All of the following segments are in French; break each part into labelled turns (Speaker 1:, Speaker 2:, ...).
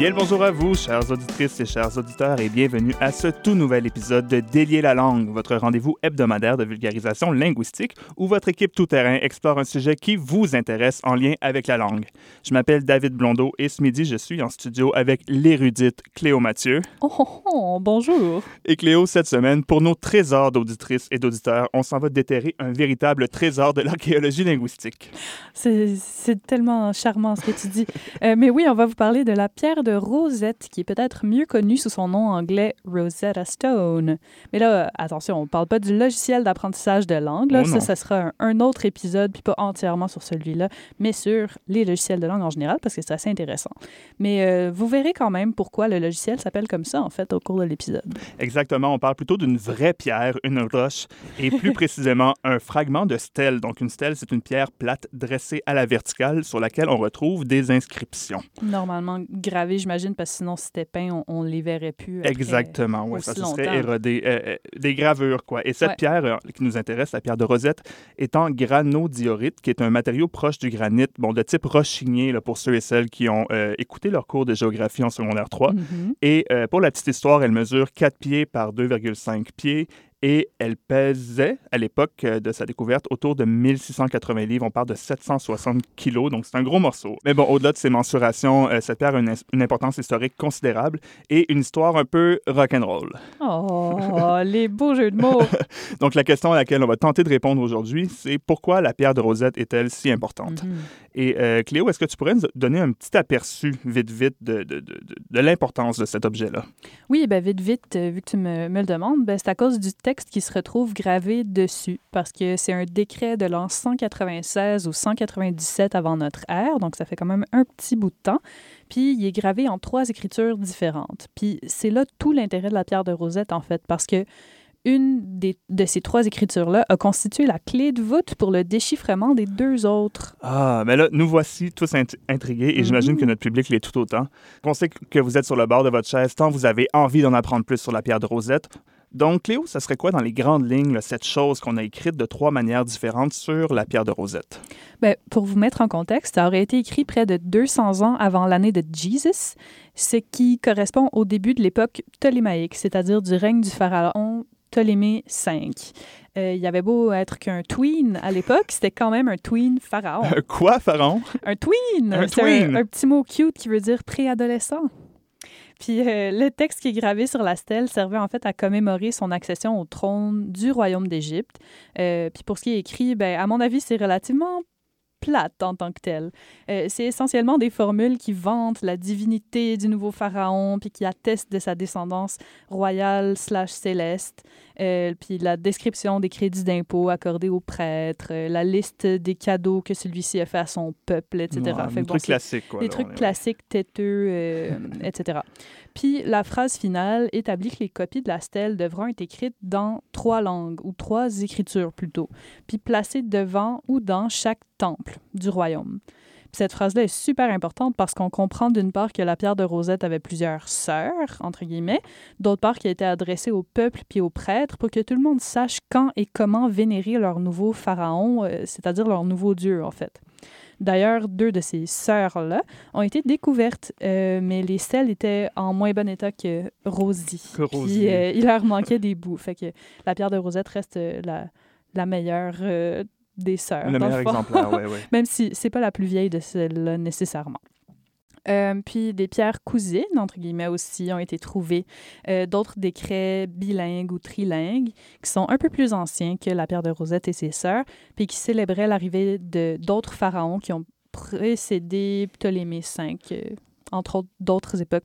Speaker 1: Bien le bonjour à vous, chères auditrices et chers auditeurs, et bienvenue à ce tout nouvel épisode de Délier la langue, votre rendez-vous hebdomadaire de vulgarisation linguistique où votre équipe tout-terrain explore un sujet qui vous intéresse en lien avec la langue. Je m'appelle David Blondeau et ce midi, je suis en studio avec l'érudite Cléo Mathieu.
Speaker 2: Oh, oh, oh, bonjour.
Speaker 1: Et Cléo, cette semaine, pour nos trésors d'auditrices et d'auditeurs, on s'en va déterrer un véritable trésor de l'archéologie linguistique.
Speaker 2: C'est tellement charmant ce que tu dis. Euh, mais oui, on va vous parler de la pierre de Rosette, qui est peut-être mieux connue sous son nom anglais Rosetta Stone. Mais là, attention, on ne parle pas du logiciel d'apprentissage de langue. Là.
Speaker 1: Oh
Speaker 2: ça, ça sera un, un autre épisode, puis pas entièrement sur celui-là, mais sur les logiciels de langue en général, parce que c'est assez intéressant. Mais euh, vous verrez quand même pourquoi le logiciel s'appelle comme ça, en fait, au cours de l'épisode.
Speaker 1: Exactement, on parle plutôt d'une vraie pierre, une roche, et plus précisément un fragment de stèle. Donc une stèle, c'est une pierre plate dressée à la verticale sur laquelle on retrouve des inscriptions.
Speaker 2: Normalement gravé, j'imagine, parce que sinon, si c'était peint, on, on les verrait plus. après.
Speaker 1: Exactement, ouais, ça se serait érodé. Euh, euh, des gravures, quoi. Et cette
Speaker 2: Ouais.
Speaker 1: pierre euh, qui nous intéresse, la pierre de Rosette, est en granodiorite, qui est un matériau proche du granit, bon, de type rochigné, là, pour ceux et celles qui ont euh, écouté leur cours de géographie en secondaire 3.
Speaker 2: Mhm.
Speaker 1: Et pour la petite histoire, elle mesure 4 pieds par 2,5 pieds et elle pesait, à l'époque euh, de sa découverte, autour de 1680 livres. On parle de 760 kilos, donc c'est un gros morceau. Mais bon, au-delà de ces mensurations, euh, cette pierre a une, une importance historique considérable et une histoire un peu rock'n'roll.
Speaker 2: Oh, les beaux jeux de mots.
Speaker 1: Donc la question à laquelle on va tenter de répondre aujourd'hui, c'est pourquoi la pierre de Rosette est-elle si importante?
Speaker 2: Mhm.
Speaker 1: Et euh, Cléo, est-ce que tu pourrais nous donner un petit aperçu, vite, vite, de, de, de, de- l'importance de cet objet-là?
Speaker 2: Oui, ben vite, vite, vu que tu me, me le demandes, ben, c'est à cause du texte qui se retrouve gravé dessus, parce que c'est un décret de l'an 196 ou 197 avant notre ère, donc ça fait quand même un petit bout de temps. Puis il est gravé en trois écritures différentes. Puis c'est là tout l'intérêt de la pierre de Rosette, en fait, parce que une des, de ces trois écritures-là a constitué la clé de voûte pour le déchiffrement des deux autres.
Speaker 1: Ah, mais là, nous voici tous int- intrigués et j'imagine
Speaker 2: Mhm.
Speaker 1: que notre public l'est tout autant. On sait que vous êtes sur le bord de votre chaise tant vous avez envie d'en apprendre plus sur la pierre de Rosette. Donc, Cléo, ça serait quoi dans les grandes lignes, là, cette chose qu'on a écrite de trois manières différentes sur la pierre de Rosette?
Speaker 2: Ben, pour vous mettre en contexte, ça aurait été écrit près de 200 ans avant l'année de Jesus, ce qui correspond au début de l'époque ptolémaïque, c'est-à-dire du règne du pharaon Ptolémée V. Euh, il y avait beau être qu'un tween à l'époque, c'était quand même un tween pharaon.
Speaker 1: Euh, quoi, Pharaon?
Speaker 2: Un tween!
Speaker 1: Un tween.
Speaker 2: un, petit mot cute qui veut dire préadolescent. Puis euh, le texte qui est gravé sur la stèle servait en fait à commémorer son accession au trône du royaume d'Égypte. Euh, puis pour ce qui est écrit, ben, à mon avis, c'est relativement plate en tant que tel. Euh, c'est essentiellement des formules qui vantent la divinité du nouveau pharaon puis qui attestent de sa descendance royale slash céleste. Euh, puis la description des crédits d'impôt accordés aux prêtres, euh, la liste des cadeaux que celui-ci a fait à son peuple, etc.
Speaker 1: Ouais,
Speaker 2: Fait
Speaker 1: un
Speaker 2: que bon,
Speaker 1: truc
Speaker 2: c'est-
Speaker 1: classique, quoi.
Speaker 2: des
Speaker 1: là,
Speaker 2: trucs
Speaker 1: est-
Speaker 2: classiques, têteux, etc. Puis la phrase finale établit que les copies de la stèle devront être écrites dans trois langues, ou trois écritures plutôt, puis placées devant ou dans chaque temple du royaume. Puis cette phrase-là est super importante parce qu'on comprend d'une part que la pierre de Rosette avait plusieurs sœurs, entre guillemets, d'autre part qu'elle était adressée au peuple puis aux prêtres pour que tout le monde sache quand et comment vénérer leur nouveau pharaon, euh, c'est-à-dire leur nouveau dieu, en fait. D'ailleurs, deux de ces sœurs-là ont été découvertes, euh, mais les stèles étaient en moins bon état que Rosie.
Speaker 1: Que Rosie.
Speaker 2: Puis euh, il leur manquait des bouts. Fait que la pierre de Rosette reste la, la meilleure euh, des sœurs.
Speaker 1: Le meilleur exemplaire, oui.
Speaker 2: Même si c'est pas la plus vieille de celle-là nécessairement. Euh, puis des pierres cousines, entre guillemets aussi, ont été trouvées. Euh, D'autres décrets bilingues ou trilingues qui sont un peu plus anciens que la pierre de Rosette et ses sœurs, puis qui célébraient l'arrivée de d'autres pharaons qui ont précédé Ptolémée V, euh, entre autres d'autres époques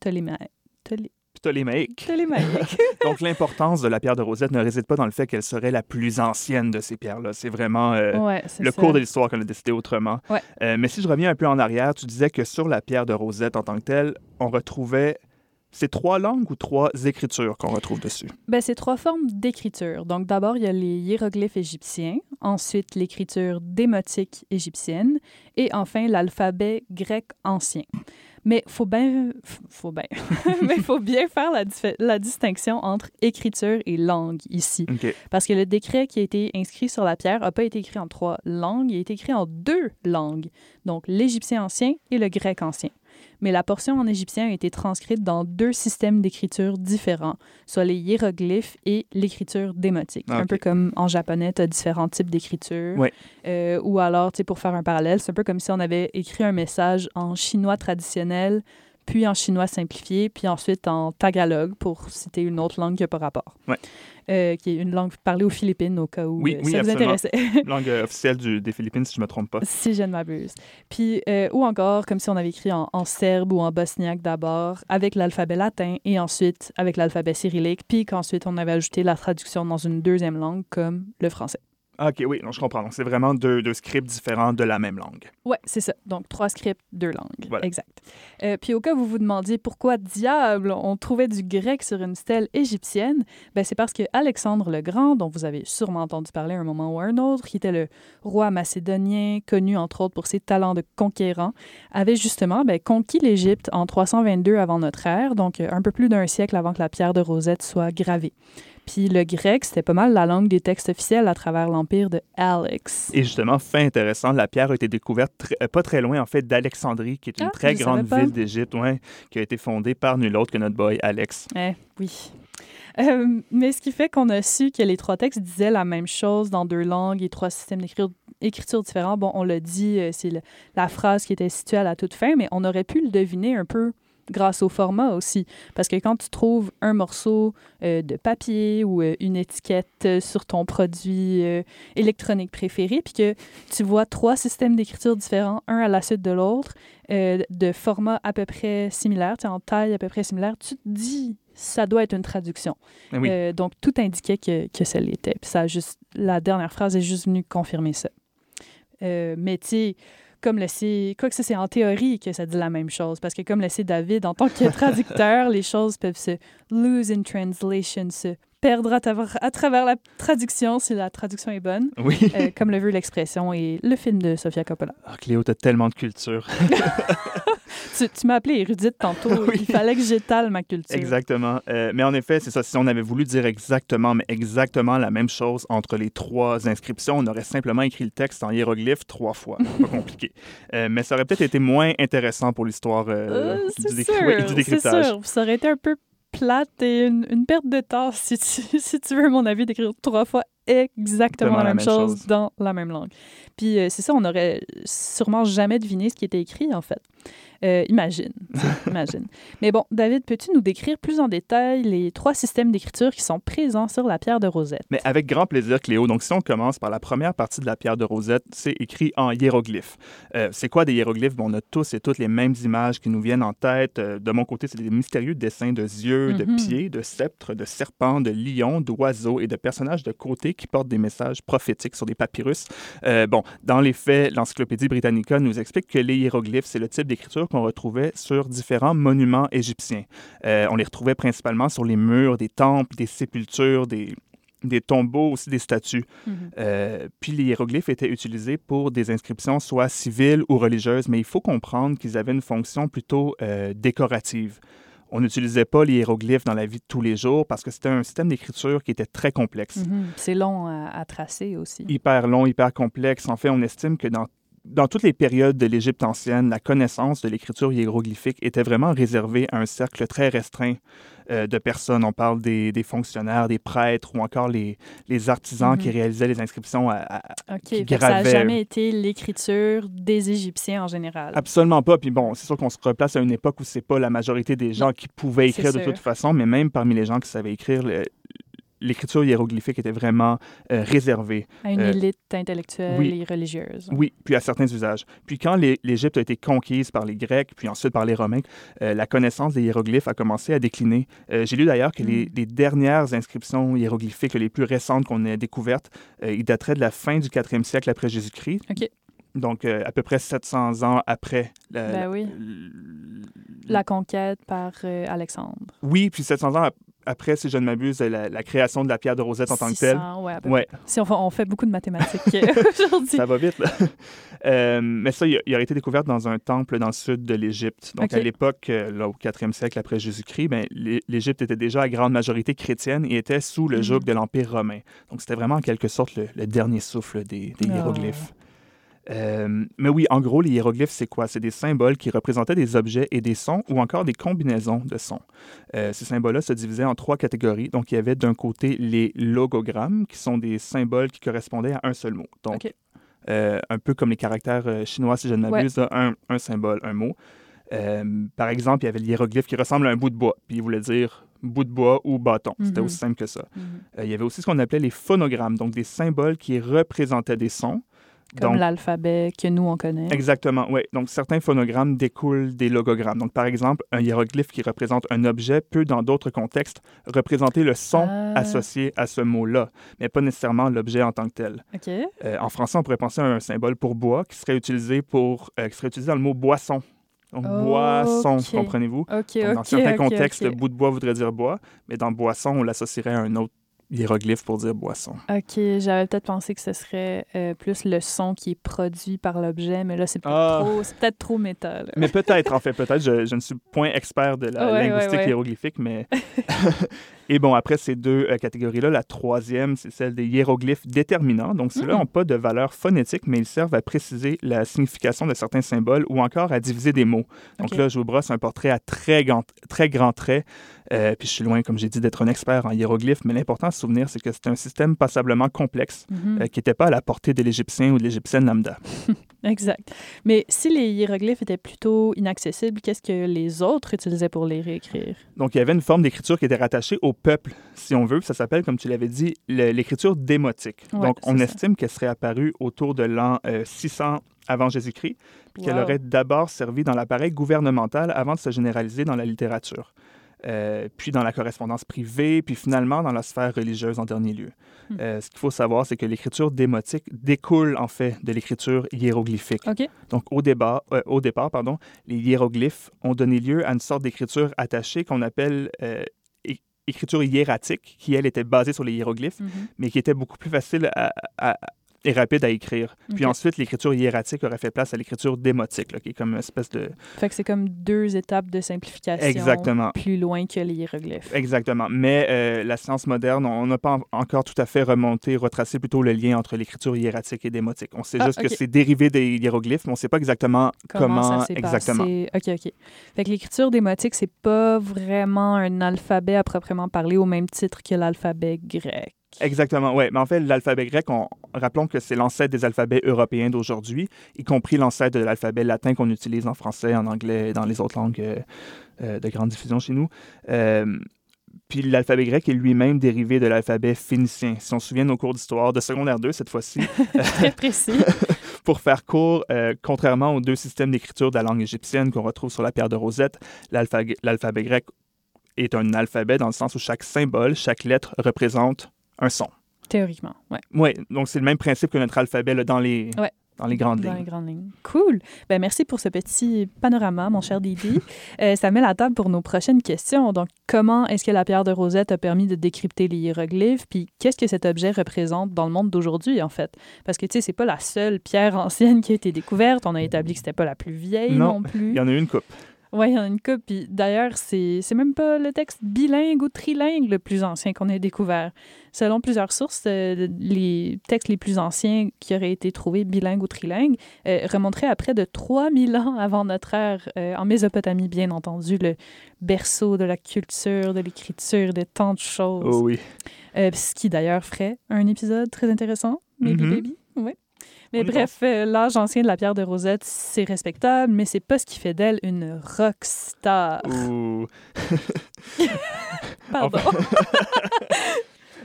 Speaker 2: ptolé-
Speaker 1: Ptolémaïque. Donc, l'importance de la pierre de Rosette ne réside pas dans le fait qu'elle serait la plus ancienne de ces pierres-là. C'est vraiment euh,
Speaker 2: ouais,
Speaker 1: le
Speaker 2: ça.
Speaker 1: cours de l'histoire qu'on a décidé autrement.
Speaker 2: Ouais.
Speaker 1: Euh, mais si je reviens un peu en arrière, tu disais que sur la pierre de Rosette en tant que telle, on retrouvait C'est trois langues ou trois écritures qu'on retrouve dessus?
Speaker 2: Ben, c'est trois formes d'écriture. Donc, d'abord, il y a les hiéroglyphes égyptiens, ensuite l'écriture démotique égyptienne, et enfin l'alphabet grec ancien. Mais faut bien, faut bien, mais faut bien faire la, distinction entre écriture et langue ici, parce que le décret qui a été inscrit sur la pierre n'a pas été écrit en trois langues, il a été écrit en deux langues, donc l'égyptien ancien et le grec ancien. Mais la portion en égyptien a été transcrite dans deux systèmes d'écriture différents, soit les hiéroglyphes et l'écriture démotique. Un peu comme en japonais, tu as différents types d'écriture.
Speaker 1: Ouais.
Speaker 2: Euh, ou alors, pour faire un parallèle, c'est un peu comme si on avait écrit un message en chinois traditionnel, puis en chinois simplifié, puis ensuite en tagalog, pour citer une autre langue qui n'a pas rapport.
Speaker 1: Ouais.
Speaker 2: Euh, qui est une langue parlée aux Philippines, au cas où
Speaker 1: Oui,
Speaker 2: euh,
Speaker 1: oui,
Speaker 2: ça vous intéressait.
Speaker 1: Langue euh, officielle du- des Philippines, si je ne me trompe pas.
Speaker 2: si je ne m'abuse. Puis, euh, ou encore, comme si on avait écrit en, en serbe ou en bosniaque d'abord, avec l'alphabet latin, et ensuite avec l'alphabet cyrillique, puis qu'ensuite on avait ajouté la traduction dans une deuxième langue, comme le français.
Speaker 1: Ah, OK, oui, non, je comprends. Donc, c'est vraiment deux, deux scripts différents de la même langue.
Speaker 2: Ouais, c'est ça. Donc, trois scripts, deux langues.
Speaker 1: Voilà.
Speaker 2: Exact. Euh, puis, au cas où vous vous demandiez pourquoi diable on trouvait du grec sur une stèle égyptienne, ben, c'est parce que Alexandre le Grand, dont vous avez sûrement entendu parler à un moment ou à un autre, qui était le roi macédonien, connu entre autres pour ses talents de conquérant, avait justement ben, conquis l'Égypte en 322 avant notre ère, donc euh, un peu plus d'un siècle avant que la pierre de Rosette soit gravée. Puis le grec, c'était pas mal la langue des textes officiels à travers l'empire de Alex.
Speaker 1: Et justement, fait intéressant, la pierre a été découverte euh, pas très loin, en fait, d'Alexandrie, qui est une
Speaker 2: Ah,
Speaker 1: très grande ville d'Égypte, ouais, qui a été fondée par nul autre que notre boy Alex.
Speaker 2: Eh, oui. Euh, mais ce qui fait qu'on a su que les trois textes disaient la même chose dans deux langues et trois systèmes d'écriture écriture différents. Bon, on l'a dit, euh, c'est la phrase qui était située à la toute fin, mais on aurait pu le deviner un peu grâce au format aussi. Parce que quand tu trouves un morceau euh, de papier ou euh, une étiquette euh, sur ton produit euh, électronique préféré, puis que tu vois trois systèmes d'écriture différents, un à la suite de l'autre, de format à peu près similaire, en taille à peu près similaire, tu te dis, ça doit être une traduction.
Speaker 1: Eh Oui.
Speaker 2: Euh, donc, tout indiquait que, que ça l'était. Puis ça a juste, la dernière phrase est juste venue confirmer ça. Euh, mais tu sais, comme le sait, quoi que ça, c'est en théorie que ça dit la même chose. Parce que comme le sait David, en tant que traducteur, les choses peuvent se lose in translation, se perdre à, travers- à travers la traduction si la traduction est bonne,
Speaker 1: Oui.
Speaker 2: euh, comme le veut l'expression et le film de Sofia Coppola.
Speaker 1: Ah, Cléo, t'as tellement de culture.
Speaker 2: Tu, tu m'as appelé érudite tantôt.
Speaker 1: Oui.
Speaker 2: Il fallait que j'étale ma culture.
Speaker 1: Exactement. Euh, mais en effet, c'est ça. Si on avait voulu dire exactement, mais exactement la même chose entre les trois inscriptions, on aurait simplement écrit le texte en hiéroglyphe trois fois. Pas compliqué. Euh, mais ça aurait peut-être été moins intéressant pour l'histoire euh, du,
Speaker 2: c'est
Speaker 1: décry-
Speaker 2: sûr,
Speaker 1: oui, du
Speaker 2: c'est
Speaker 1: décryptage.
Speaker 2: sûr. Ça aurait été un peu plate et une, une perte de temps, si tu, si tu veux mon avis, d'écrire trois fois exactement la, même, chose, dans la même langue. Puis euh, c'est ça, on aurait sûrement jamais deviné ce qui était écrit, en fait. Euh, imagine, imagine. Mais bon, David, peux-tu nous décrire plus en détail les trois systèmes d'écriture qui sont présents sur la pierre de Rosette?
Speaker 1: Mais avec grand plaisir, Cléo. Donc, si on commence par la première partie de la pierre de Rosette, c'est écrit en hiéroglyphes. Euh, c'est quoi des hiéroglyphes? Bon, on a tous et toutes les mêmes images qui nous viennent en tête. Euh, de mon côté, c'est des mystérieux dessins de yeux, de
Speaker 2: Mhm.
Speaker 1: pieds, de sceptres, de serpents, de lions, d'oiseaux et de personnages de côté qui portent des messages prophétiques sur des papyrus. Euh, bon, dans les faits, l'Encyclopédie Britannica nous explique que les hiéroglyphes, c'est le type d'écriture qu'on retrouvait sur différents monuments égyptiens. Euh, on les retrouvait principalement sur les murs des temples, des sépultures, des, des tombeaux, aussi des statues. Euh, puis les hiéroglyphes étaient utilisés pour des inscriptions soit civiles ou religieuses, mais il faut comprendre qu'ils avaient une fonction plutôt euh, décorative. On n'utilisait pas les hiéroglyphes dans la vie de tous les jours parce que c'était un système d'écriture qui était très complexe
Speaker 2: Mhm. C'est long à, à tracer aussi.
Speaker 1: hyper long, hyper complexe. En fait, on estime que dans, dans toutes les périodes de l'Égypte ancienne, la connaissance de l'écriture hiéroglyphique était vraiment réservée à un cercle très restreint euh, de personnes. On parle des, des fonctionnaires, des prêtres ou encore les, les artisans
Speaker 2: Mhm.
Speaker 1: qui réalisaient les inscriptions. à- à-
Speaker 2: OK,
Speaker 1: qui
Speaker 2: fait que ça n'a jamais été l'écriture des Égyptiens en général.
Speaker 1: Absolument pas. Puis bon, c'est sûr qu'on se replace à une époque où c'est pas la majorité des gens qui pouvaient écrire de toute façon, mais même parmi les gens qui savaient écrire, le- l'écriture hiéroglyphique était vraiment euh, réservée.
Speaker 2: À une
Speaker 1: Euh,
Speaker 2: élite intellectuelle
Speaker 1: oui.
Speaker 2: et religieuse.
Speaker 1: Oui, puis à certains usages. Puis quand l'Égypte a été conquise par les Grecs, puis ensuite par les Romains, euh, la connaissance des hiéroglyphes a commencé à décliner. J'ai lu d'ailleurs que les,
Speaker 2: Mm.
Speaker 1: les dernières inscriptions hiéroglyphiques, les plus récentes qu'on ait découvertes, ils dateraient de la fin du 4e siècle après Jésus-Christ.
Speaker 2: OK.
Speaker 1: Donc euh, à peu près 700 ans après la,
Speaker 2: Ben oui.
Speaker 1: la-
Speaker 2: La conquête par euh, Alexandre.
Speaker 1: Oui, puis 700 ans après, si je ne m'abuse, la, la création de la pierre de Rosette en tant que telle.
Speaker 2: 600, ouais, à peu
Speaker 1: Ouais,
Speaker 2: près. Si on, fait- on fait beaucoup de mathématiques euh, aujourd'hui.
Speaker 1: ça va vite. là. Euh, mais ça, il a, il a été découvert dans un temple dans le sud de l'Égypte. Donc, à l'époque, euh, là, au 4e siècle après Jésus-Christ, ben, l'É- l'Égypte était déjà à grande majorité chrétienne et était sous le
Speaker 2: Mhm.
Speaker 1: joug de l'Empire romain. Donc, c'était vraiment en quelque sorte le, le dernier souffle des, des
Speaker 2: Ah.
Speaker 1: hiéroglyphes. Euh, mais oui, en gros, les hiéroglyphes, c'est quoi? C'est des symboles qui représentaient des objets et des sons ou encore des combinaisons de sons. Euh, ces symboles-là se divisaient en trois catégories. Donc, il y avait d'un côté les logogrammes, qui sont des symboles qui correspondaient à un seul mot. Donc, euh, un peu comme les caractères chinois, si je ne m'abuse, un, un symbole, un mot. Par exemple, il y avait le hiéroglyphe qui ressemble à un bout de bois, puis il voulait dire bout de bois ou bâton. C'était
Speaker 2: Mhm.
Speaker 1: aussi simple que ça.
Speaker 2: Mhm.
Speaker 1: Il y avait aussi ce qu'on appelait les phonogrammes, donc des symboles qui représentaient des sons.
Speaker 2: Comme l'alphabet que nous, on connaît.
Speaker 1: Exactement, oui. Donc, certains phonogrammes découlent des logogrammes. Donc, par exemple, un hiéroglyphe qui représente un objet peut, dans d'autres contextes, représenter le son
Speaker 2: Ah.
Speaker 1: associé à ce mot-là, mais pas nécessairement l'objet en tant que tel.
Speaker 2: OK.
Speaker 1: Euh, en français, on pourrait penser à un symbole pour bois qui serait utilisé, pour, euh, qui serait utilisé dans le mot boisson. Donc, boisson, comprenez-vous? Donc, dans certains contextes, le bout de bois voudrait dire bois, mais dans boisson, on l'associerait à un autre hiéroglyphe pour dire boisson.
Speaker 2: OK, j'avais peut-être pensé que ce serait euh, plus le son qui est produit par l'objet, mais là, c'est peut-être
Speaker 1: Ah.
Speaker 2: trop, peut-être trop métal.
Speaker 1: Mais peut-être, en fait, peut-être. Je, je ne suis point expert de la
Speaker 2: Ouais, ouais,
Speaker 1: linguistique
Speaker 2: ouais.
Speaker 1: hiéroglyphique, mais... Et bon, après ces deux euh, catégories-là, la troisième, c'est celle des hiéroglyphes déterminants. Donc, ceux-là
Speaker 2: Mm.
Speaker 1: n'ont pas de valeur phonétique, mais ils servent à préciser la signification de certains symboles ou encore à diviser des mots. Donc là, je vous brosse un portrait à très grand, très grand trait. Euh, puis je suis loin, comme j'ai dit, d'être un expert en hiéroglyphes, mais l'important à se souvenir, c'est que c'est un système passablement complexe
Speaker 2: Mhm.
Speaker 1: euh, qui n'était pas à la portée de l'Égyptien ou de l'Égyptienne lambda.
Speaker 2: Exact. Mais si les hiéroglyphes étaient plutôt inaccessibles, qu'est-ce que les autres utilisaient pour les réécrire?
Speaker 1: Donc, il y avait une forme d'écriture qui était rattachée au peuple, si on veut. Ça s'appelle, comme tu l'avais dit, l'écriture démotique.
Speaker 2: Ouais,
Speaker 1: Donc, on estime qu'elle serait apparue autour de l'an euh, 600 avant Jésus-Christ, puis qu'elle aurait d'abord servi dans l'appareil gouvernemental avant de se généraliser dans la littérature. Euh, puis dans la correspondance privée, puis finalement dans la sphère religieuse en dernier lieu.
Speaker 2: Hmm.
Speaker 1: Euh, ce qu'il faut savoir, c'est que l'écriture démotique découle en fait de l'écriture hiéroglyphique. Donc, au, débat, euh, au départ, pardon, les hiéroglyphes ont donné lieu à une sorte d'écriture attachée qu'on appelle euh, écriture hiératique, qui, elle, était basée sur les hiéroglyphes,
Speaker 2: Mhm.
Speaker 1: mais qui était beaucoup plus facile à- à- et rapide à écrire. Puis ensuite, l'écriture hiératique aurait fait place à l'écriture démotique, là, qui est comme une espèce de...
Speaker 2: Fait que c'est comme deux étapes de simplification
Speaker 1: Exactement.
Speaker 2: plus loin que les hiéroglyphes.
Speaker 1: Exactement. Mais euh, la science moderne, on n'a pas en- encore tout à fait remonté, retracé plutôt le lien entre l'écriture hiératique et démotique. On sait
Speaker 2: Ah,
Speaker 1: juste que c'est dérivé des hiéroglyphes, mais on ne sait pas exactement comment,
Speaker 2: ça s'est
Speaker 1: exactement.
Speaker 2: passé? OK, OK. Fait que l'écriture démotique, c'est pas vraiment un alphabet à proprement parler au même titre que l'alphabet grec.
Speaker 1: Exactement, oui. Mais en fait, l'alphabet grec, on... rappelons que c'est l'ancêtre des alphabets européens d'aujourd'hui, y compris l'ancêtre de l'alphabet latin qu'on utilise en français, en anglais et dans les autres langues euh, euh, de grande diffusion chez nous. Euh, Puis l'alphabet grec est lui-même dérivé de l'alphabet phénicien. Si on se souvient de nos cours d'histoire de secondaire 2 cette fois-ci,
Speaker 2: Très précis.
Speaker 1: pour faire court, euh, contrairement aux deux systèmes d'écriture de la langue égyptienne qu'on retrouve sur la pierre de Rosette, l'alpha- l'alphabet grec est un alphabet dans le sens où chaque symbole, chaque lettre représente un son.
Speaker 2: Théoriquement, ouais.
Speaker 1: Oui, donc c'est le même principe que notre alphabet là, dans, les,
Speaker 2: Ouais.
Speaker 1: dans les grandes
Speaker 2: Dans les
Speaker 1: lignes.
Speaker 2: grandes lignes. Cool. Ben, merci pour ce petit panorama, mon cher Didi. Euh, ça met la table pour nos prochaines questions. Donc, comment est-ce que la pierre de Rosette a permis de décrypter les hiéroglyphes? Puis, qu'est-ce que cet objet représente dans le monde d'aujourd'hui, en fait? Parce que, tu sais, c'est pas la seule pierre ancienne qui a été découverte. On a établi que c'était pas la plus vieille non,
Speaker 1: Non,
Speaker 2: plus.
Speaker 1: Il y en a une coupe.
Speaker 2: Oui, il y en a une couple. Puis d'ailleurs, c'est c'est même pas le texte bilingue ou trilingue le plus ancien qu'on ait découvert. Selon plusieurs sources, euh, les textes les plus anciens qui auraient été trouvés bilingues ou trilingues euh, remonteraient à près de 3000 ans avant notre ère, euh, en Mésopotamie, bien entendu, le berceau de la culture, de l'écriture, de tant de choses.
Speaker 1: Oh oui.
Speaker 2: Euh, ce qui d'ailleurs ferait un épisode très intéressant, Maybe
Speaker 1: Mhm.
Speaker 2: Baby. Ouais. Mais bref, euh, l'âge ancien de la pierre de Rosette, c'est respectable, mais c'est pas ce qui fait d'elle une rockstar.
Speaker 1: Ouh.
Speaker 2: Pardon.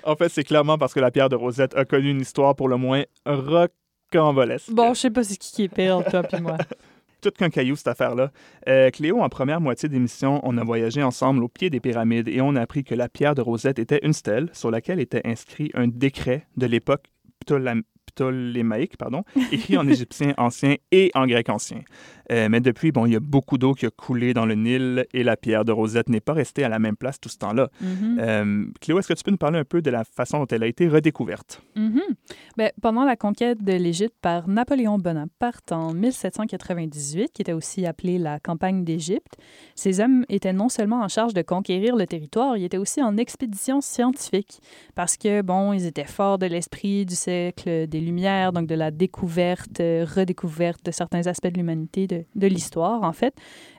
Speaker 1: En fait, c'est clairement parce que la pierre de Rosette a connu une histoire pour le moins rocambolesque.
Speaker 2: Bon, je sais pas c'est qui qui est pire, toi puis moi.
Speaker 1: Tout qu'un caillou, cette affaire-là. Euh, Cléo, en première moitié d'émission, on a voyagé ensemble au pied des pyramides et on a appris que la pierre de Rosette était une stèle sur laquelle était inscrit un décret de l'époque ptolam- ptolémaïque, pardon, écrit en égyptien ancien et en grec ancien. Euh, mais depuis, bon, il y a beaucoup d'eau qui a coulé dans le Nil et la pierre de Rosette n'est pas restée à la même place tout ce temps-là.
Speaker 2: Mhm.
Speaker 1: Euh, Cléo, est-ce que tu peux nous parler un peu de la façon dont elle a été redécouverte?
Speaker 2: Mhm. Ben, pendant la conquête de l'Égypte par Napoléon Bonaparte en 1798, qui était aussi appelée la campagne d'Égypte, ces hommes étaient non seulement en charge de conquérir le territoire, ils étaient aussi en expédition scientifique parce que, bon, ils étaient forts de l'esprit du siècle des Lumières, donc de la découverte, euh, redécouverte de certains aspects de l'humanité, de, l'histoire, en fait.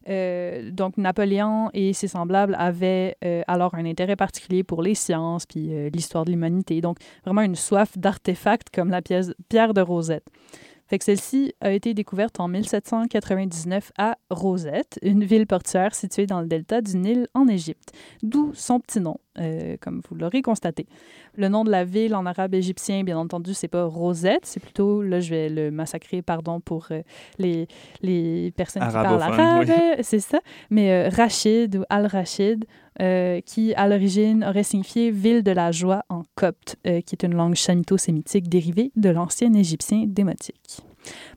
Speaker 2: Euh, donc, Napoléon et ses semblables avaient euh, alors un intérêt particulier pour les sciences puis l'histoire de l'humanité. Donc, vraiment une soif d'artefacts comme la pièce, pierre de Rosette. Fait que celle-ci a été découverte en 1799 à Rosette, une ville portuaire située dans le delta du Nil en Égypte, d'où son petit nom, euh, comme vous l'aurez constaté. Le nom de la ville en arabe égyptien, bien entendu, c'est pas Rosette, c'est plutôt, là je vais le massacrer, pardon pour euh, les, les personnes qui parlent arabe,
Speaker 1: oui.
Speaker 2: c'est ça, mais euh, Rachid ou Al-Rachid, qui à l'origine aurait signifié ville de la joie en copte, qui est une langue chamito-sémitique dérivée de l'ancien égyptien démotique.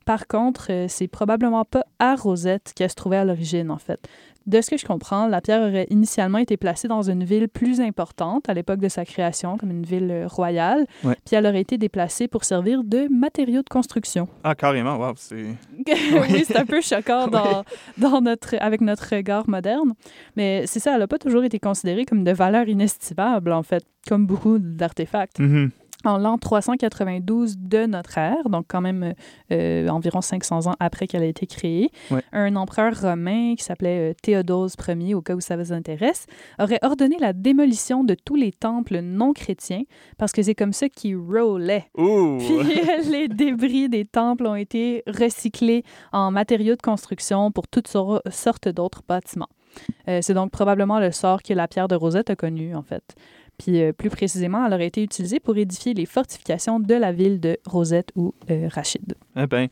Speaker 2: Par contre, c'est probablement pas à Rosette qu'elle se trouvait à l'origine, en fait. De ce que je comprends, la pierre aurait initialement été placée dans une ville plus importante à l'époque de sa création, comme une ville euh, royale,
Speaker 1: Ouais.
Speaker 2: puis elle aurait été déplacée pour servir de matériau de construction.
Speaker 1: Ah, carrément, wow, c'est...
Speaker 2: oui, c'est un peu choquant dans, dans notre, avec notre regard moderne. Mais c'est ça, elle n'a pas toujours été considérée comme de valeur inestimable, en fait, comme beaucoup d'artefacts.
Speaker 1: Mhm.
Speaker 2: En l'an 392 de notre ère, donc quand même euh, environ 500 ans après qu'elle a été créée,
Speaker 1: Ouais.
Speaker 2: un empereur romain qui s'appelait euh, Théodose Ier, au cas où ça vous intéresse, aurait ordonné la démolition de tous les temples non chrétiens parce que c'est comme ça qu'ils roulaient. Puis les débris des temples ont été recyclés en matériaux de construction pour toutes sor- sortes d'autres bâtiments. Euh, c'est donc probablement le sort que la pierre de Rosette a connu, en fait. Puis euh, plus précisément, elle aurait été utilisée pour édifier les fortifications de la ville de Rosette ou euh, Rachid.
Speaker 1: Eh ben,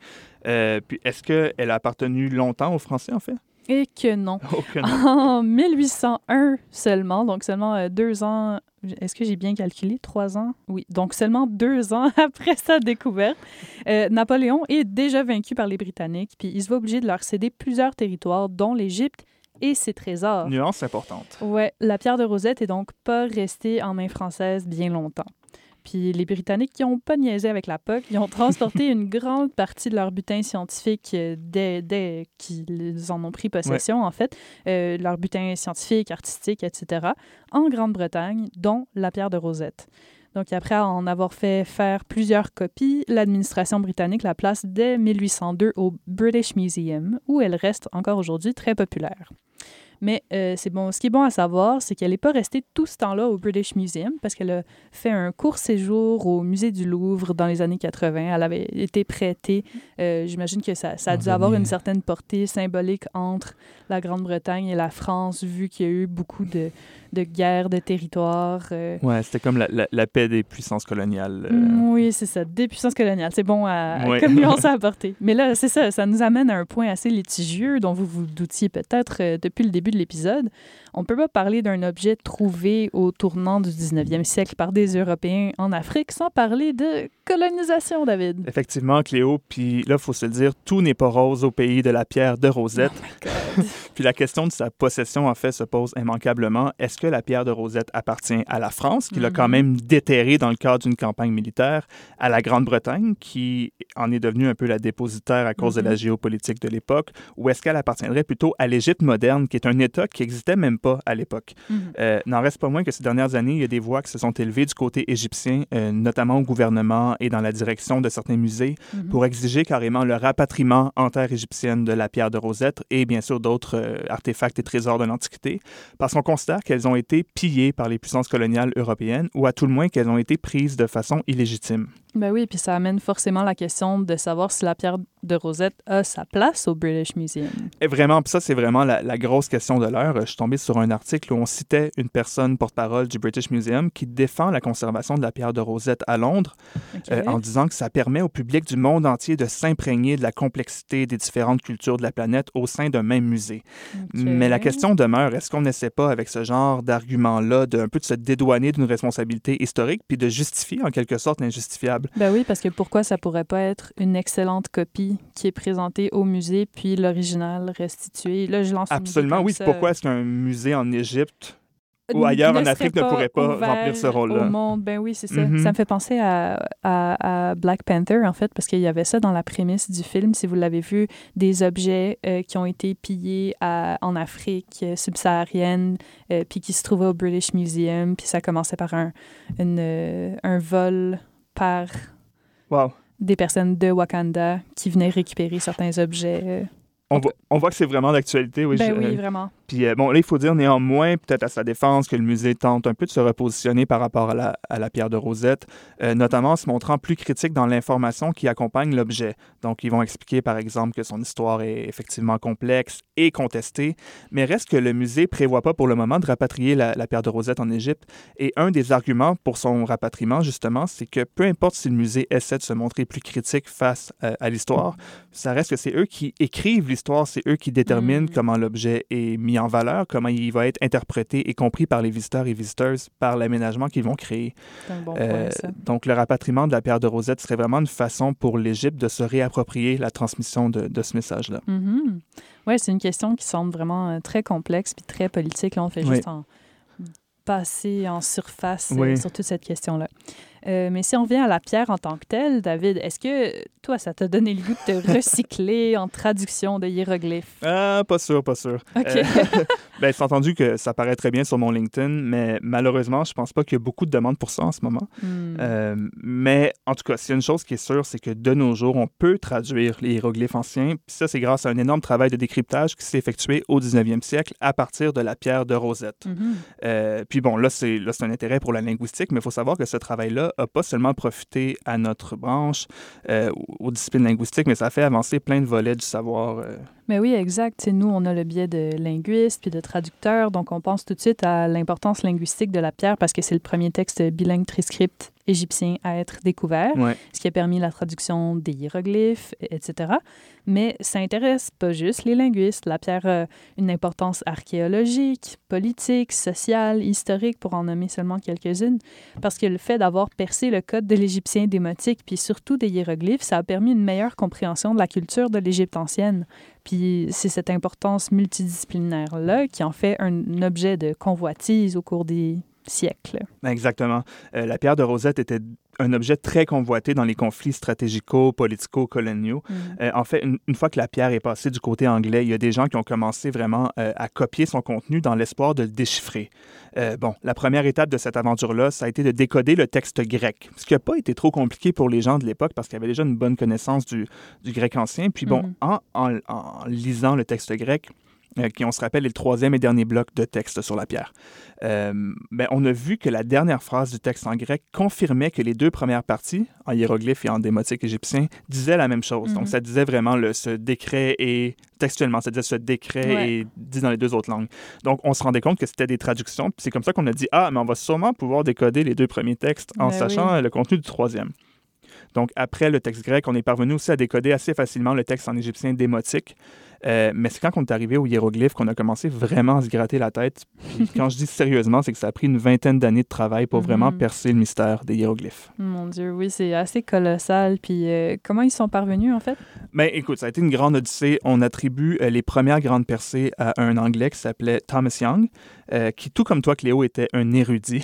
Speaker 1: euh, puis est-ce qu'elle a appartenu longtemps aux Français, en fait?
Speaker 2: Et que non.
Speaker 1: Aucune.
Speaker 2: En 1801 seulement, donc seulement euh, deux ans, est-ce que j'ai bien calculé? Trois ans? Oui, donc seulement deux ans après sa découverte, euh, Napoléon est déjà vaincu par les Britanniques, puis il se voit obligé de leur céder plusieurs territoires, dont l'Égypte et ses trésors.
Speaker 1: Nuance importante.
Speaker 2: Ouais, la pierre de Rosette est donc pas restée en main française bien longtemps. Puis les Britanniques qui ont pas niaisé avec la POC, ils ont transporté une grande partie de leur butin scientifique euh, dès, dès qu'ils en ont pris possession, en fait, euh, leur butin scientifique, artistique, etc., en Grande-Bretagne, dont la pierre de Rosette. Donc après en avoir fait faire plusieurs copies, l'administration britannique la place dès 1802 au British Museum, où elle reste encore aujourd'hui très populaire. Mais euh, c'est bon. Ce qui est bon à savoir, c'est qu'elle n'est pas restée tout ce temps-là au British Museum parce qu'elle a fait un court séjour au musée du Louvre dans les années 80. Elle avait été prêtée. euh, J'imagine que ça, ça a dû avoir une certaine portée symbolique entre la Grande-Bretagne et la France, vu qu'il y a eu beaucoup de, de guerres de territoire. euh.
Speaker 1: Ouais, c'était comme la, la- la paix des puissances coloniales. euh.
Speaker 2: Mm, Oui, c'est ça. Des puissances coloniales. C'est bon à,
Speaker 1: Ouais.
Speaker 2: comme nuance à apporter. Mais là, c'est ça. Ça nous amène à un point assez litigieux dont vous vous doutiez peut-être euh, depuis le début de l'épisode. On ne peut pas parler d'un objet trouvé au tournant du 19e siècle par des Européens en Afrique sans parler de colonisation, David.
Speaker 1: Effectivement, Cléo, puis là, il faut se le dire, tout n'est pas rose au pays de la pierre de Rosette. puis la question de sa possession, en fait, se pose immanquablement. Est-ce que la pierre de Rosette appartient à la France, qui l'a quand
Speaker 2: Mhm.
Speaker 1: même déterrée dans le cadre d'une campagne militaire, à la Grande-Bretagne, qui en est devenue un peu la dépositaire à cause de la
Speaker 2: Mhm.
Speaker 1: géopolitique de l'époque, ou est-ce qu'elle appartiendrait plutôt à l'Égypte moderne, qui est un État qui n'existait même pas à l'époque?
Speaker 2: Mhm.
Speaker 1: Euh, N'en reste pas moins que ces dernières années, il y a des voix qui se sont élevées du côté égyptien, euh, notamment au gouvernement et dans la direction de certains musées, pour exiger carrément le rapatriement en terre égyptienne de la pierre de Rosette et bien sûr d'autres euh, artefacts et trésors de l'Antiquité, parce qu'on considère qu'elles ont été pillées par les puissances coloniales européennes ou à tout le moins qu'elles ont été prises de façon illégitime.
Speaker 2: Ben oui, puis ça amène forcément la question de savoir si la pierre de Rosette a sa place au British Museum.
Speaker 1: Et vraiment, puis ça, c'est vraiment la, la grosse question de l'heure. Je suis tombé sur un article où on citait une personne porte-parole du British Museum qui défend la conservation de la pierre de Rosette à Londres euh, en disant que ça permet au public du monde entier de s'imprégner de la complexité des différentes cultures de la planète au sein d'un même musée. Mais la question demeure, est-ce qu'on n'essaie pas avec ce genre d'argument-là d'un peu de se dédouaner d'une responsabilité historique puis de justifier en quelque sorte l'injustifiable?
Speaker 2: Ben oui, parce que pourquoi ça pourrait pas être une excellente copie qui est présentée au musée, puis l'original restitué? Là, je lance une idée
Speaker 1: Absolument,
Speaker 2: comme
Speaker 1: oui.
Speaker 2: ça.
Speaker 1: Pourquoi est-ce qu'un musée en Égypte ou ailleurs en Afrique ne pourrait pas remplir ce rôle-là.
Speaker 2: Ben oui, c'est ça.
Speaker 1: Mhm.
Speaker 2: Ça me fait penser à, à- à Black Panther, en fait, parce qu'il y avait ça dans la prémisse du film, si vous l'avez vu, des objets euh, qui ont été pillés à- en Afrique euh, subsaharienne, euh, puis qui se trouvaient au British Museum, puis ça commençait par un, une, euh, un vol par
Speaker 1: Wow.
Speaker 2: des personnes de Wakanda qui venaient récupérer certains objets.
Speaker 1: On, voit, on voit que c'est vraiment d'actualité. Oui,
Speaker 2: ben
Speaker 1: je-
Speaker 2: oui, vraiment.
Speaker 1: Puis euh, bon, là, il faut dire néanmoins, peut-être à sa défense, que le musée tente un peu de se repositionner par rapport à la, à la pierre de Rosette, euh, notamment en se montrant plus critique dans l'information qui accompagne l'objet. Donc, ils vont expliquer, par exemple, que son histoire est effectivement complexe et contestée, mais reste que le musée prévoit pas pour le moment de rapatrier la, la pierre de Rosette en Égypte. Et un des arguments pour son rapatriement, justement, c'est que peu importe si le musée essaie de se montrer plus critique face euh, à l'histoire, ça reste que c'est eux qui écrivent l'histoire, c'est eux qui déterminent
Speaker 2: Mm.
Speaker 1: comment l'objet est mis en valeur, comment il va être interprété et compris par les visiteurs et visiteuses par l'aménagement qu'ils vont créer.
Speaker 2: C'est un bon
Speaker 1: Euh,
Speaker 2: point, ça.
Speaker 1: donc, le rapatriement de la pierre de Rosette serait vraiment une façon pour l'Égypte de se réapproprier la transmission de, de ce message-là.
Speaker 2: Mhm. Ouais, c'est une question qui semble vraiment euh, très complexe puis très politique. Là, on fait
Speaker 1: Oui.
Speaker 2: juste en passer en surface euh,
Speaker 1: Oui.
Speaker 2: sur toute cette question-là. Euh, mais si on revient à la pierre en tant que telle, David, est-ce que toi, ça t'a donné le goût de te recycler en traduction de hiéroglyphes?
Speaker 1: Ah, pas sûr, pas sûr.
Speaker 2: OK.
Speaker 1: Euh, ben, c'est entendu que ça paraît très bien sur mon LinkedIn, mais malheureusement, je pense pas qu'il y a beaucoup de demandes pour ça en ce moment.
Speaker 2: Hmm.
Speaker 1: Euh, mais en tout cas, s'il y a une chose qui est sûre, c'est que de nos jours, on peut traduire les hiéroglyphes anciens. Puis ça, c'est grâce à un énorme travail de décryptage qui s'est effectué au 19e siècle à partir de la pierre de Rosette.
Speaker 2: Mhm.
Speaker 1: Euh, puis bon, là, c'est un intérêt pour la linguistique, mais il faut savoir que ce travail-là n'a pas seulement profité à notre branche, euh, aux disciplines linguistiques, mais ça fait avancer plein de volets du savoir. euh.
Speaker 2: Mais oui, exact. Tu sais, nous, on a le biais de linguiste puis de traducteur, donc on pense tout de suite à l'importance linguistique de la pierre parce que c'est le premier texte bilingue transcript égyptien à être découvert.
Speaker 1: Ouais.
Speaker 2: ce qui a permis la traduction des hiéroglyphes, etc. Mais ça intéresse pas juste les linguistes. La pierre a une importance archéologique, politique, sociale, historique, pour en nommer seulement quelques-unes, parce que le fait d'avoir percé le code de l'égyptien démotique, puis surtout des hiéroglyphes, ça a permis une meilleure compréhension de la culture de l'Égypte ancienne. Puis c'est cette importance multidisciplinaire-là qui en fait un objet de convoitise au cours des siècles.
Speaker 1: Ben, Exactement. Euh, la pierre de Rosette était un objet très convoité dans les conflits stratégico-politico-coloniaux. Euh, en fait, une, une fois que la pierre est passée du côté anglais, il y a des gens qui ont commencé vraiment euh, à copier son contenu dans l'espoir de le déchiffrer. Euh, bon, la première étape de cette aventure-là, ça a été de décoder le texte grec, ce qui n'a pas été trop compliqué pour les gens de l'époque parce qu'il y avait déjà une bonne connaissance du, du grec ancien. Puis bon, en, en- en lisant le texte grec, euh, qui, on se rappelle, est le troisième et dernier bloc de texte sur la pierre. Euh, ben, on a vu que la dernière phrase du texte en grec confirmait que les deux premières parties, en hiéroglyphe et en démotique égyptien, disaient la même chose.
Speaker 2: Mhm.
Speaker 1: Donc, ça disait vraiment le, ce décret et textuellement, ça disait ce décret
Speaker 2: Ouais.
Speaker 1: est dit dans les deux autres langues. Donc, on se rendait compte que c'était des traductions. C'est comme ça qu'on a dit ah, mais on va sûrement pouvoir décoder les deux premiers textes en
Speaker 2: Ben
Speaker 1: sachant
Speaker 2: oui.
Speaker 1: le contenu du troisième. Donc, après le texte grec, on est parvenu aussi à décoder assez facilement le texte en égyptien démotique. Euh, mais c'est quand on est arrivé au hiéroglyphe qu'on a commencé vraiment à se gratter la tête. Puis quand je dis sérieusement, c'est que ça a pris une vingtaine d'années de travail pour vraiment
Speaker 2: Mhm.
Speaker 1: percer le mystère des hiéroglyphes.
Speaker 2: Mon Dieu, oui, c'est assez colossal. Puis euh, comment ils sont parvenus, en fait?
Speaker 1: Mais écoute, ça a été une grande odyssée. On attribue euh, les premières grandes percées à un Anglais qui s'appelait Thomas Young, qui, tout comme toi, Cléo, était un érudit,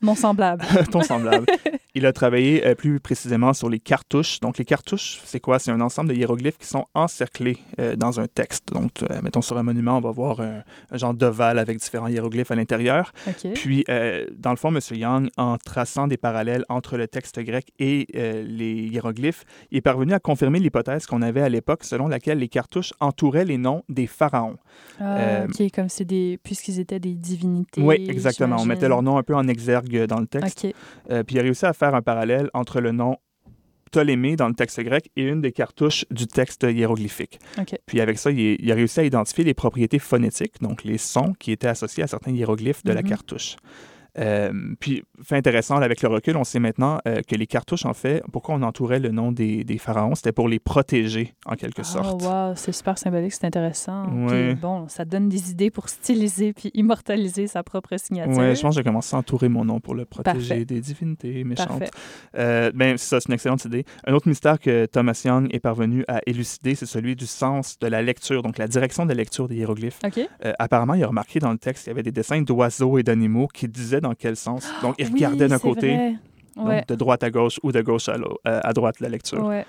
Speaker 2: Mon semblable.
Speaker 1: ton semblable. Il a travaillé plus précisément sur les cartouches. Donc, les cartouches, c'est quoi? C'est un ensemble de hiéroglyphes qui sont encerclés dans un texte. Donc, euh, mettons, sur un monument, on va voir un, un genre d'ovale avec différents hiéroglyphes à l'intérieur. Puis, euh, dans le fond, M. Young, en traçant des parallèles entre le texte grec et euh, les hiéroglyphes, il est parvenu à confirmer l'hypothèse qu'on avait à l'époque selon laquelle les cartouches entouraient les noms des pharaons.
Speaker 2: Ah, OK, comme c'est des... Puisqu'ils étaient des divinités.
Speaker 1: oui, exactement. On mettait leur nom un peu en exergue dans le texte. Euh, puis il a réussi à faire un parallèle entre le nom Ptolémée dans le texte grec et une des cartouches du texte hiéroglyphique. Puis avec ça, il a réussi à identifier les propriétés phonétiques, donc les sons qui étaient associés à certains hiéroglyphes de la
Speaker 2: Mhm.
Speaker 1: cartouche. Euh, puis, fait intéressant, là, avec le recul, on sait maintenant euh, que les cartouches, en fait, pourquoi on entourait le nom des, des pharaons, c'était pour les protéger, en quelque
Speaker 2: Oh,
Speaker 1: sorte.
Speaker 2: wow, c'est super symbolique, c'est intéressant.
Speaker 1: Ouais.
Speaker 2: Puis bon, ça donne des idées pour styliser puis immortaliser sa propre signature.
Speaker 1: Ouais, je pense que j'ai commencé à entourer mon nom pour le protéger
Speaker 2: Parfait.
Speaker 1: des divinités méchantes. Euh, ben, c'est ça, c'est une excellente idée. Un autre mystère que Thomas Young est parvenu à élucider, c'est celui du sens de la lecture, donc la direction de la lecture des hiéroglyphes.
Speaker 2: OK.
Speaker 1: Euh, apparemment, il a remarqué dans le texte qu'il y avait des dessins d'oiseaux et d'animaux qui disaient dans quel sens? Donc, il regardait
Speaker 2: Oui,
Speaker 1: d'un côté,
Speaker 2: vrai.
Speaker 1: donc
Speaker 2: Ouais.
Speaker 1: de droite à gauche ou de gauche à, euh, à droite la lecture.
Speaker 2: ouais.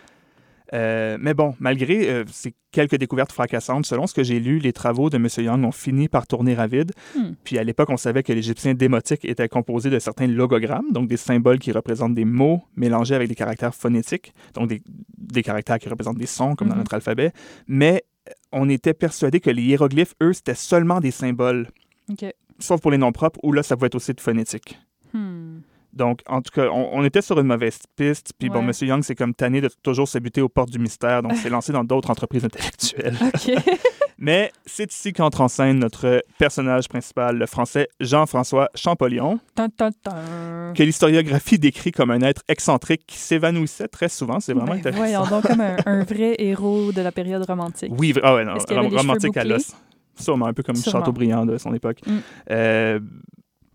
Speaker 1: Euh, mais bon, malgré euh, ces quelques découvertes fracassantes, selon ce que j'ai lu, les travaux de M. Young ont fini par tourner à vide.
Speaker 2: Hmm.
Speaker 1: Puis à l'époque, on savait que l'égyptien démotique était composé de certains logogrammes, donc des symboles qui représentent des mots mélangés avec des caractères phonétiques, donc des, des caractères qui représentent des sons, comme dans
Speaker 2: Mhm.
Speaker 1: notre alphabet. Mais on était persuadé que les hiéroglyphes, eux, c'était seulement des symboles,
Speaker 2: OK.
Speaker 1: Sauf pour les noms propres, où là, ça pouvait être aussi de phonétique.
Speaker 2: Hmm.
Speaker 1: Donc, en tout cas, on, on était sur une mauvaise piste. Puis bon,
Speaker 2: Ouais.
Speaker 1: M. Young, c'est comme tanné de toujours se buter aux portes du mystère, donc s'est lancé dans d'autres entreprises intellectuelles.
Speaker 2: OK.
Speaker 1: Mais c'est ici qu'entre en scène notre personnage principal, le français Jean-François Champollion,
Speaker 2: Tan, tan, tan.
Speaker 1: que l'historiographie décrit comme un être excentrique qui s'évanouissait très souvent. C'est vraiment
Speaker 2: Ben,
Speaker 1: intéressant.
Speaker 2: Voyons donc, comme un, un vrai héros de la période romantique.
Speaker 1: Oui, ah ouais, non, rom- romantique à l'os. Sûrement, un peu comme
Speaker 2: Sûrement.
Speaker 1: Chateaubriand de son époque.
Speaker 2: Mm.
Speaker 1: Euh,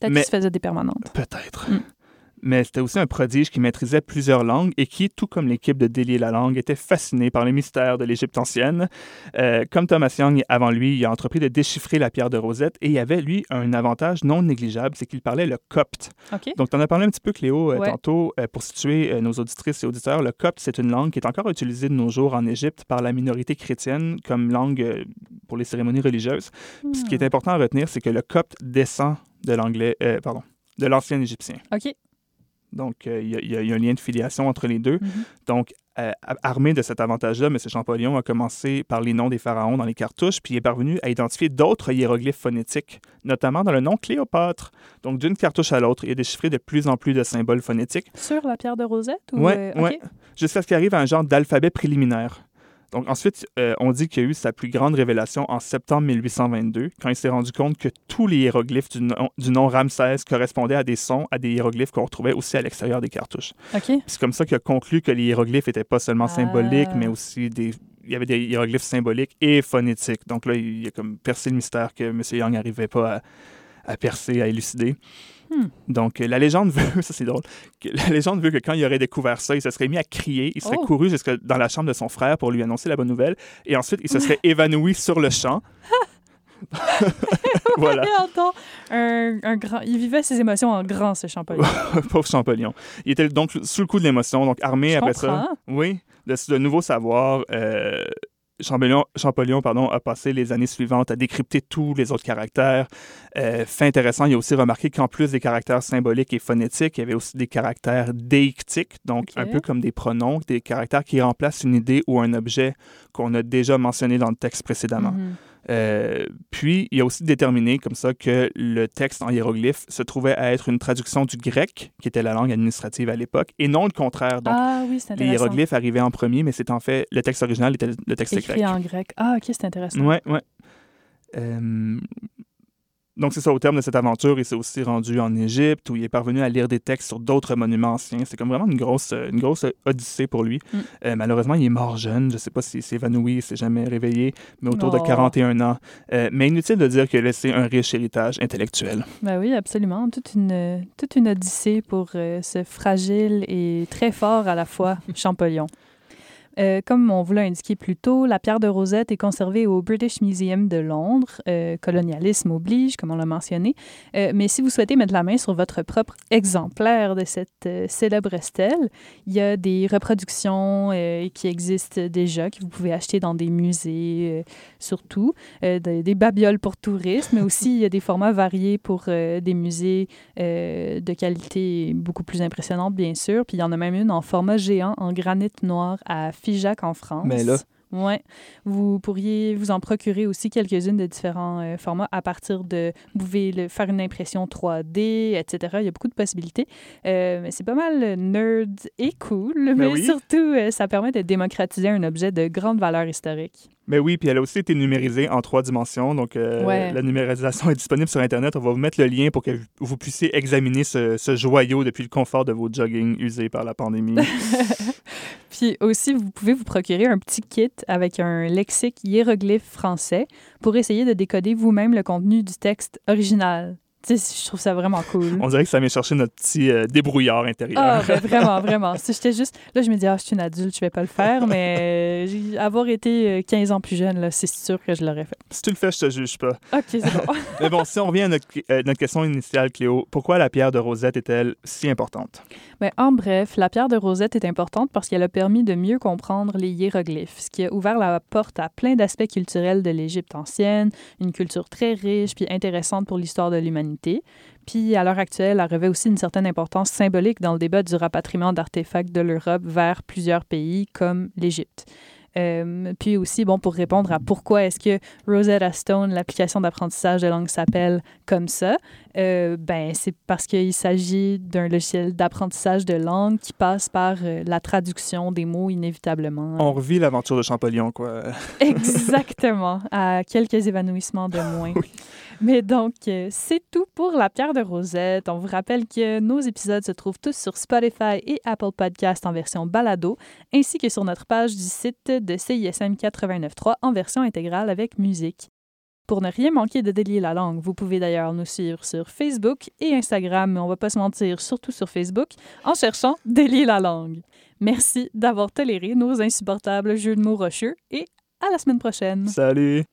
Speaker 2: Peut-être qu'il se faisait des permanentes.
Speaker 1: Peut-être.
Speaker 2: Mm.
Speaker 1: Mais c'était aussi un prodige qui maîtrisait plusieurs langues et qui, tout comme l'équipe de Délier la langue, était fasciné par les mystères de l'Égypte ancienne. Euh, comme Thomas Young avant lui, il a entrepris de déchiffrer la pierre de Rosette et il avait, lui, un avantage non négligeable, c'est qu'il parlait le copte.
Speaker 2: OK.
Speaker 1: Donc, tu en as parlé un petit peu, Cléo, euh,
Speaker 2: Ouais.
Speaker 1: tantôt. Euh, pour situer nos auditrices et auditeurs, le copte, c'est une langue qui est encore utilisée de nos jours en Égypte par la minorité chrétienne comme langue pour les cérémonies religieuses. Puis Ce qui est
Speaker 2: Hmm.
Speaker 1: important à retenir, c'est que le copte descend de l'anglais, pardon, de l'ancien égyptien.
Speaker 2: OK.
Speaker 1: Donc, euh, il y, a- y y un lien de filiation entre les deux.
Speaker 2: Mhm.
Speaker 1: Donc, euh, armé de cet avantage-là, M. Champollion a commencé par les noms des pharaons dans les cartouches, puis il est parvenu à identifier d'autres hiéroglyphes phonétiques, notamment dans le nom Cléopâtre. Donc, d'une cartouche à l'autre, il a déchiffré de plus en plus de symboles phonétiques,
Speaker 2: Sur la pierre de Rosette? Ou,
Speaker 1: Ouais,
Speaker 2: euh,
Speaker 1: ouais. jusqu'à ce qu'il arrive à un genre d'alphabet préliminaire. Donc, ensuite, euh, on dit qu'il y a eu sa plus grande révélation en septembre 1822, quand il s'est rendu compte que tous les hiéroglyphes du nom, du nom Ramsès correspondaient à des sons, à des hiéroglyphes qu'on retrouvait aussi à l'extérieur des cartouches. C'est comme ça qu'il a conclu que les hiéroglyphes n'étaient pas seulement symboliques,
Speaker 2: Ah.
Speaker 1: mais aussi des. Il y avait des hiéroglyphes symboliques et phonétiques. Donc là, il a comme percé le mystère que M. Young n'arrivait pas à, à percer, à élucider.
Speaker 2: Hmm.
Speaker 1: Donc la légende veut, ça c'est drôle, que la légende veut que quand il aurait découvert ça, il se serait mis à crier, il serait
Speaker 2: Oh.
Speaker 1: couru jusque dans la chambre de son frère pour lui annoncer la bonne nouvelle, et ensuite il se serait évanoui sur le champ. voilà,
Speaker 2: un, un grand... Il vivait ses émotions en grand, ce champagne.
Speaker 1: pauvre Champollion. Il était donc sous le coup de l'émotion, donc armé
Speaker 2: Je
Speaker 1: après ça.
Speaker 2: comprends.
Speaker 1: Oui, de, de nouveaux savoirs. Euh, Champollion, Champollion pardon, a passé les années suivantes à décrypter tous les autres caractères. Euh, fait intéressant, il a aussi remarqué qu'en plus des caractères symboliques et phonétiques, il y avait aussi des caractères déictiques, donc un peu comme des pronoms, des caractères qui remplacent une idée ou un objet qu'on a déjà mentionné dans le texte précédemment.
Speaker 2: Mhm.
Speaker 1: Euh, puis, il a aussi déterminé comme ça que le texte en hiéroglyphe se trouvait à être une traduction du grec, qui était la langue administrative à l'époque, et non le contraire. Donc,
Speaker 2: ah oui,
Speaker 1: les hiéroglyphes arrivaient en premier, mais c'est en fait le texte original était le texte
Speaker 2: Écrit
Speaker 1: grec.
Speaker 2: en grec. Ah, OK, c'est intéressant.
Speaker 1: Ouais, ouais. Euh, donc, c'est ça, au terme de cette aventure, il s'est aussi rendu en Égypte, où il est parvenu à lire des textes sur d'autres monuments anciens. C'est comme vraiment une grosse, euh, une grosse odyssée pour lui.
Speaker 2: Mm.
Speaker 1: Euh, malheureusement, il est mort jeune. Je ne sais pas s'il s'est évanoui, il s'est jamais réveillé, mais autour de
Speaker 2: Oh.
Speaker 1: 41 ans. Euh, mais inutile de dire qu'il a laissé un riche héritage intellectuel.
Speaker 2: Ben oui, absolument. Toute une, toute une odyssée pour euh, ce fragile et très fort à la fois Champollion. Euh, comme on vous l'a indiqué plus tôt, la pierre de Rosette est conservée au British Museum de Londres. Euh, colonialisme oblige, comme on l'a mentionné. Euh, mais si vous souhaitez mettre la main sur votre propre exemplaire de cette célèbre stèle, il y a des reproductions qui existent déjà, que vous pouvez acheter dans des musées, surtout. Des, babioles pour touristes, mais aussi il y a des formats variés pour des musées de qualité beaucoup plus impressionnante, bien sûr. Puis il y en a même une en format géant, en granit noir, à Figeac, en France.
Speaker 1: Mais là-
Speaker 2: Ouais. Vous pourriez vous en procurer aussi quelques-unes de différents euh, formats à partir de... Vous pouvez le, faire une impression 3D, etc. Il y a beaucoup de possibilités. Euh, mais c'est pas mal nerd et cool, mais
Speaker 1: oui.
Speaker 2: surtout, euh, ça permet de démocratiser un objet de grande valeur historique.
Speaker 1: Mais oui, puis elle a aussi été numérisée en trois dimensions. Donc, euh,
Speaker 2: Ouais.
Speaker 1: la numérisation est disponible sur Internet. On va vous mettre le lien pour que vous puissiez examiner ce, ce joyau depuis le confort de vos jogging usés par la pandémie.
Speaker 2: Puis aussi, vous pouvez vous procurer un petit kit avec un lexique hiéroglyphe français pour essayer de décoder vous-même le contenu du texte original. Je trouve ça vraiment cool.
Speaker 1: On dirait que ça vient chercher notre petit euh, débrouillard intérieur.
Speaker 2: Ah, ben, vraiment, vraiment. Si j'étais juste. Là, je me dis, ah, je suis une adulte, je vais pas le faire, mais j'ai- avoir été euh, 15 ans plus jeune, c'est sûr que je l'aurais fait.
Speaker 1: Si tu le fais, je te juge pas.
Speaker 2: OK, c'est bon.
Speaker 1: Mais bon, si on revient à notre, euh, notre question initiale, Cléo, pourquoi la pierre de Rosette est-elle si importante?
Speaker 2: Mais en bref, la pierre de Rosette est importante parce qu'elle a permis de mieux comprendre les hiéroglyphes, ce qui a ouvert la porte à plein d'aspects culturels de l'Égypte ancienne, une culture très riche puis intéressante pour l'histoire de l'humanité. Puis à l'heure actuelle, elle revêt aussi une certaine importance symbolique dans le débat du rapatriement d'artefacts de l'Europe vers plusieurs pays comme l'Égypte. Euh, puis aussi, bon, pour répondre à pourquoi est-ce que Rosetta Stone, l'application d'apprentissage de langue, s'appelle comme ça, euh, ben, c'est parce qu'il s'agit d'un logiciel d'apprentissage de langue qui passe par euh, la traduction des mots inévitablement.
Speaker 1: On revit l'aventure de Champollion, quoi.
Speaker 2: Exactement, à quelques évanouissements de moins. Mais donc, euh, c'est tout pour la pierre de Rosette. On vous rappelle que nos épisodes se trouvent tous sur Spotify et Apple Podcast en version balado, ainsi que sur notre page du site de CISM 89.3 en version intégrale avec musique. Pour ne rien manquer de délier la langue, vous pouvez d'ailleurs nous suivre sur Facebook et Instagram, mais on va pas se mentir, surtout sur Facebook, en cherchant Délier la langue. Merci d'avoir toléré nos insupportables jeux de mots rocheux et à la semaine prochaine.
Speaker 1: Salut!